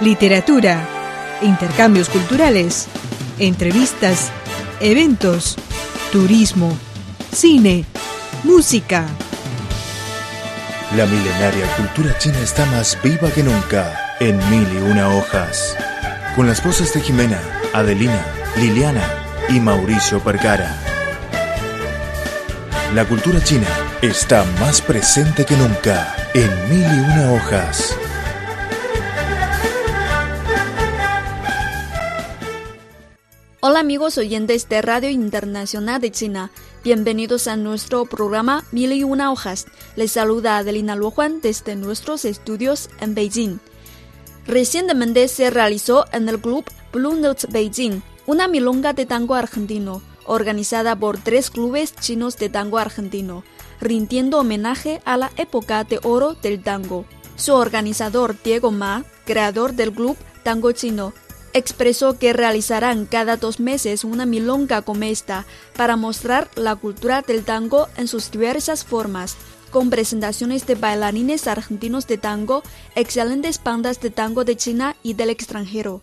literatura, intercambios culturales, entrevistas, eventos, turismo, cine, música. La milenaria cultura china está más viva que nunca en mil y una hojas. Con las voces de Jimena, Adelina, Liliana y Mauricio Percara. La cultura china está más presente que nunca en mil y una hojas. Amigos oyentes de Radio Internacional de China, bienvenidos a nuestro programa Mil y una hojas. Les saluda Adelina Luojuan desde nuestros estudios en Beijing. Recientemente se realizó en el club Blue Notes Beijing una milonga de tango argentino, organizada por tres clubes chinos de tango argentino, rindiendo homenaje a la época de oro del tango. Su organizador Diego Ma, creador del club Tango Chino, expresó que realizarán cada dos meses una milonga como esta para mostrar la cultura del tango en sus diversas formas, con presentaciones de bailarines argentinos de tango, excelentes bandas de tango de China y del extranjero.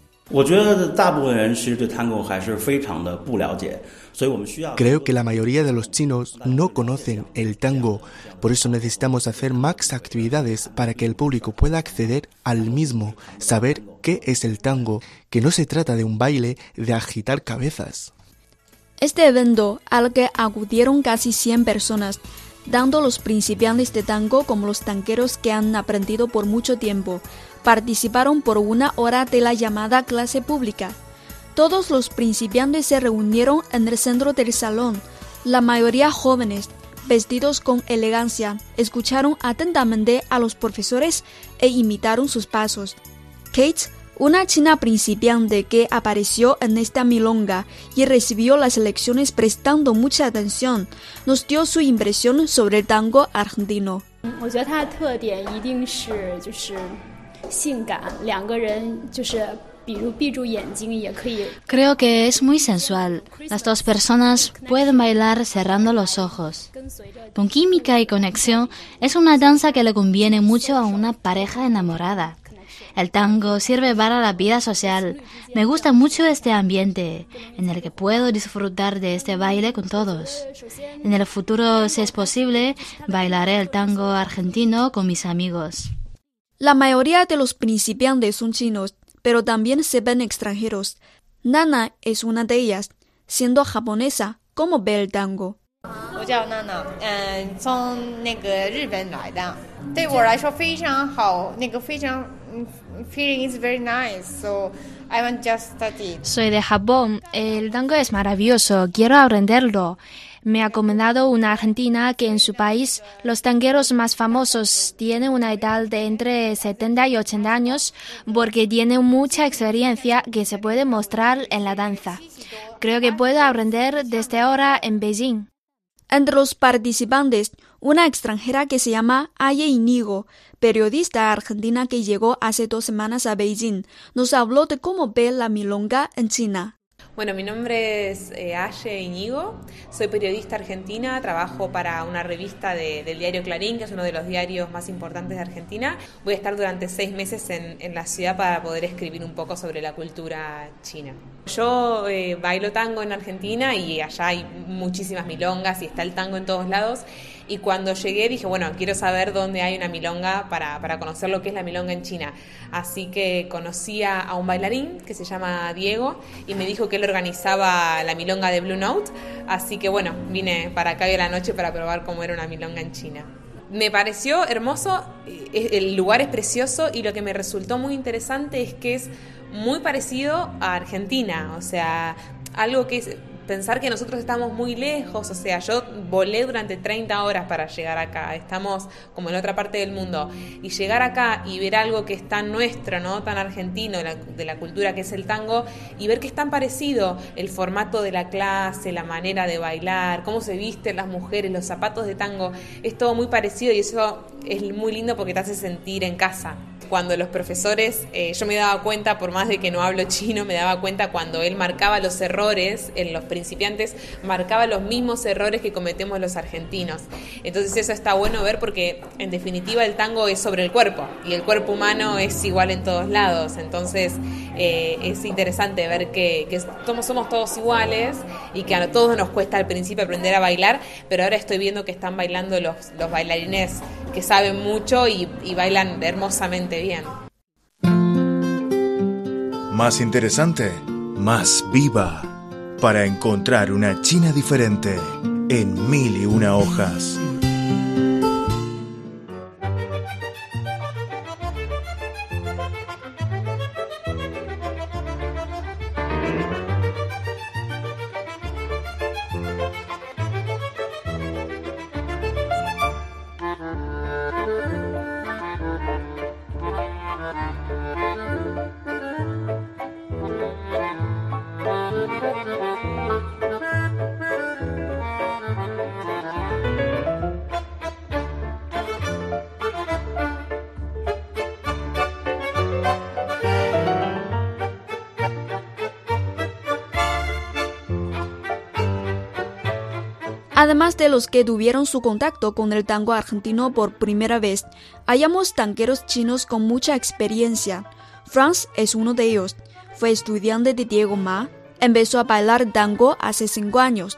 Creo que la mayoría de los chinos no conocen el tango, por eso necesitamos hacer más actividades para que el público pueda acceder al mismo, saber qué es el tango, que no se trata de un baile de agitar cabezas. Este evento, al que acudieron casi 100 personas, dando los principiantes de tango como los tanqueros que han aprendido por mucho tiempo, participaron por una hora de la llamada clase pública. Todos los principiantes se reunieron en el centro del salón, la mayoría jóvenes, vestidos con elegancia, escucharon atentamente a los profesores e imitaron sus pasos. Kate, una china principiante que apareció en esta milonga y recibió las lecciones prestando mucha atención, nos dio su impresión sobre el tango argentino. Creo que es muy sensual. Las dos personas pueden bailar cerrando los ojos. Con química y conexión, es una danza que le conviene mucho a una pareja enamorada. El tango sirve para la vida social. Me gusta mucho este ambiente en el que puedo disfrutar de este baile con todos. En el futuro, si es posible, bailaré el tango argentino con mis amigos. La mayoría de los principiantes son chinos, pero también se ven extranjeros. Nana es una de ellas. Siendo japonesa, ¿cómo ve el tango? Soy de Japón. El tango es maravilloso. Quiero aprenderlo. Me ha comentado una argentina que en su país los tangueros más famosos tienen una edad de entre 70 y 80 años porque tienen mucha experiencia que se puede mostrar en la danza. Creo que puedo aprender desde ahora en Beijing. Entre los participantes, una extranjera que se llama Aye Inigo, periodista argentina que llegó hace dos semanas a Beijing, nos habló de cómo ve la milonga en China. Bueno, mi nombre es eh, Aye Iñigo, soy periodista argentina, trabajo para una revista del diario Clarín, que es uno de los diarios más importantes de Argentina. Voy a estar durante seis meses en, la ciudad para poder escribir un poco sobre la cultura china. Yo eh, bailo tango en Argentina y allá hay muchísimas milongas y está el tango en todos lados. Y cuando llegué dije, bueno, quiero saber dónde hay una milonga para, para conocer lo que es la milonga en China. Así que conocí a, un bailarín que se llama Diego y me dijo que él organizaba la milonga de Blue Note. Así que bueno, vine para acá hoy la noche para probar cómo era una milonga en China. Me pareció hermoso, eh, el lugar es precioso y lo que me resultó muy interesante es que es muy parecido a Argentina, o sea, algo que es pensar que nosotros estamos muy lejos, o sea, yo volé durante 30 horas para llegar acá, estamos como en otra parte del mundo, y llegar acá y ver algo que es tan nuestro, ¿no? tan argentino, de la, cultura que es el tango, y ver que es tan parecido el formato de la clase, la manera de bailar, cómo se visten las mujeres, los zapatos de tango, es todo muy parecido y eso es muy lindo porque te hace sentir en casa. Cuando los profesores, eh, yo me daba cuenta, por más de que no hablo chino, me daba cuenta cuando él marcaba los errores en los principiantes, marcaba los mismos errores que cometemos los argentinos. Entonces eso está bueno ver porque en definitiva el tango es sobre el cuerpo y el cuerpo humano es igual en todos lados. Entonces eh, es interesante ver que, somos, somos todos iguales y que a todos nos cuesta al principio aprender a bailar, pero ahora estoy viendo que están bailando los, los bailarines que saben mucho y, y bailan hermosamente Más interesante, más viva, para encontrar una China diferente en mil y una hojas. Además de los que tuvieron su contacto con el tango argentino por primera vez, hallamos tanqueros chinos con mucha experiencia. Franz es uno de ellos. Fue estudiante de Diego Ma. Empezó a bailar tango hace cinco años.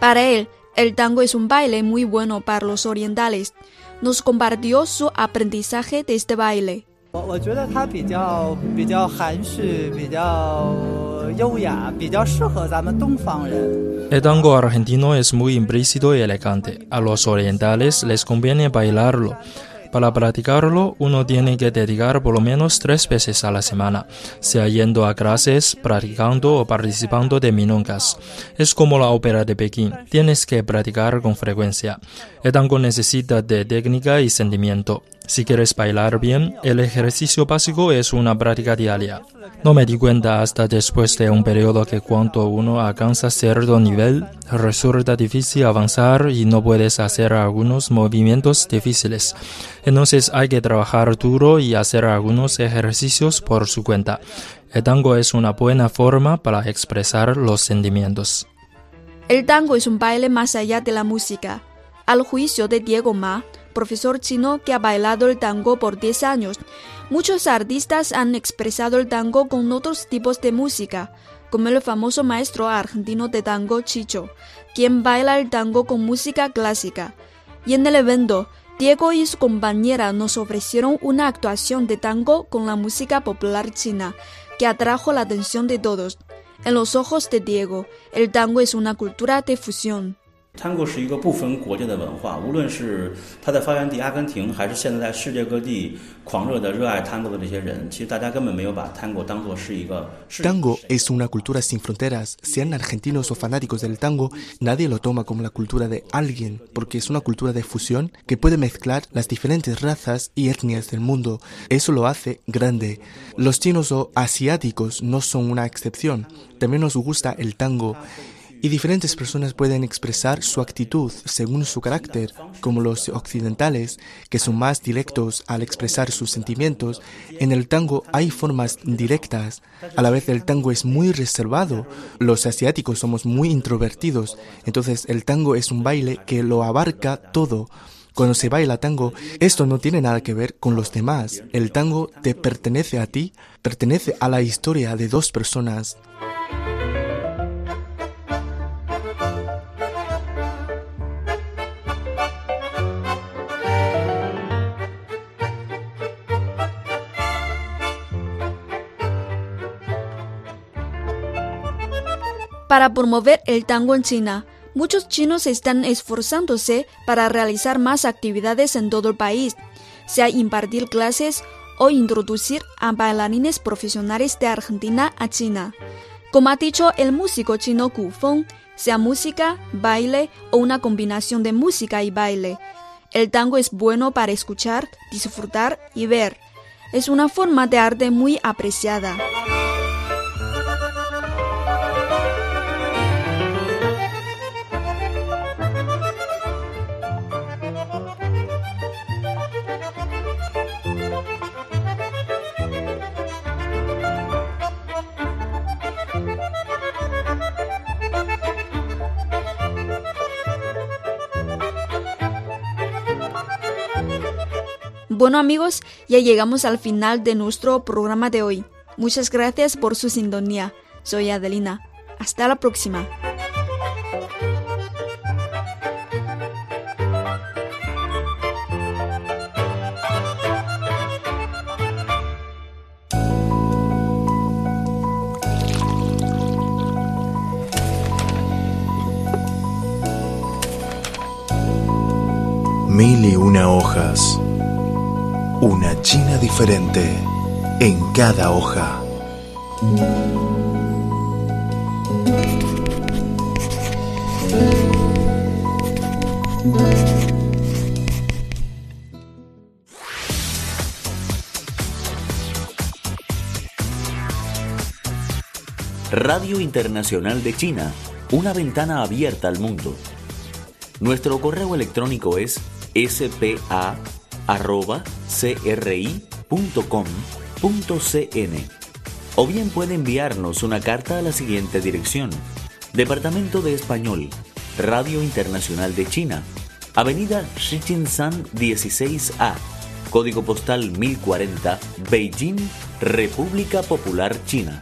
Para él, el tango es un baile muy bueno para los orientales. Nos compartió su aprendizaje de este baile. El tango argentino es muy implícito y elegante. A los orientales les conviene bailarlo. Para practicarlo, uno tiene que dedicar por lo menos tres veces a la semana, sea yendo a clases, practicando o participando de minongas. Es como la ópera de Pekín, tienes que practicar con frecuencia. El tango necesita de técnica y sentimiento. Si quieres bailar bien, el ejercicio básico es una práctica diaria. No me di cuenta hasta después de un periodo que cuando uno alcanza cierto nivel, resulta difícil avanzar y no puedes hacer algunos movimientos difíciles. Entonces hay que trabajar duro y hacer algunos ejercicios por su cuenta. El tango es una buena forma para expresar los sentimientos. El tango es un baile más allá de la música. Al juicio de Diego Ma, profesor chino que ha bailado el tango por 10 años. Muchos artistas han expresado el tango con otros tipos de música, como el famoso maestro argentino de tango Chicho, quien baila el tango con música clásica. Y en el evento, Diego y su compañera nos ofrecieron una actuación de tango con la música popular china, que atrajo la atención de todos. En los ojos de Diego, el tango es una cultura de fusión. Tango es una cultura sin fronteras. Sean argentinos o fanáticos del tango, nadie lo toma como la cultura de alguien, porque es una cultura de fusión que puede mezclar las diferentes razas y etnias del mundo. Eso lo hace grande. Los chinos o asiáticos no son una excepción. También nos gusta el tango y diferentes personas pueden expresar su actitud según su carácter, como los occidentales, que son más directos al expresar sus sentimientos. En el tango hay formas directas. A la vez el tango es muy reservado. Los asiáticos somos muy introvertidos. Entonces el tango es un baile que lo abarca todo. Cuando se baila tango, esto no tiene nada que ver con los demás. El tango te pertenece a ti, pertenece a la historia de dos personas. Para promover el tango en China, muchos chinos están esforzándose para realizar más actividades en todo el país, sea impartir clases o introducir a bailarines profesionales de Argentina a China. Como ha dicho el músico chino Ku Feng, sea música, baile o una combinación de música y baile. El tango es bueno para escuchar, disfrutar y ver. Es una forma de arte muy apreciada. Bueno amigos, ya llegamos al final de nuestro programa de hoy. Muchas gracias por su sintonía. Soy Adelina. Hasta la próxima. Mil y una hojas. Una China diferente en cada hoja. Radio Internacional de China, una ventana abierta al mundo. Nuestro correo electrónico es spa.cri.com.cn o bien puede enviarnos una carta a la siguiente dirección. Departamento de Español, Radio Internacional de China, Avenida Shichinshan 16A, Código Postal 1040, Beijing, República Popular China.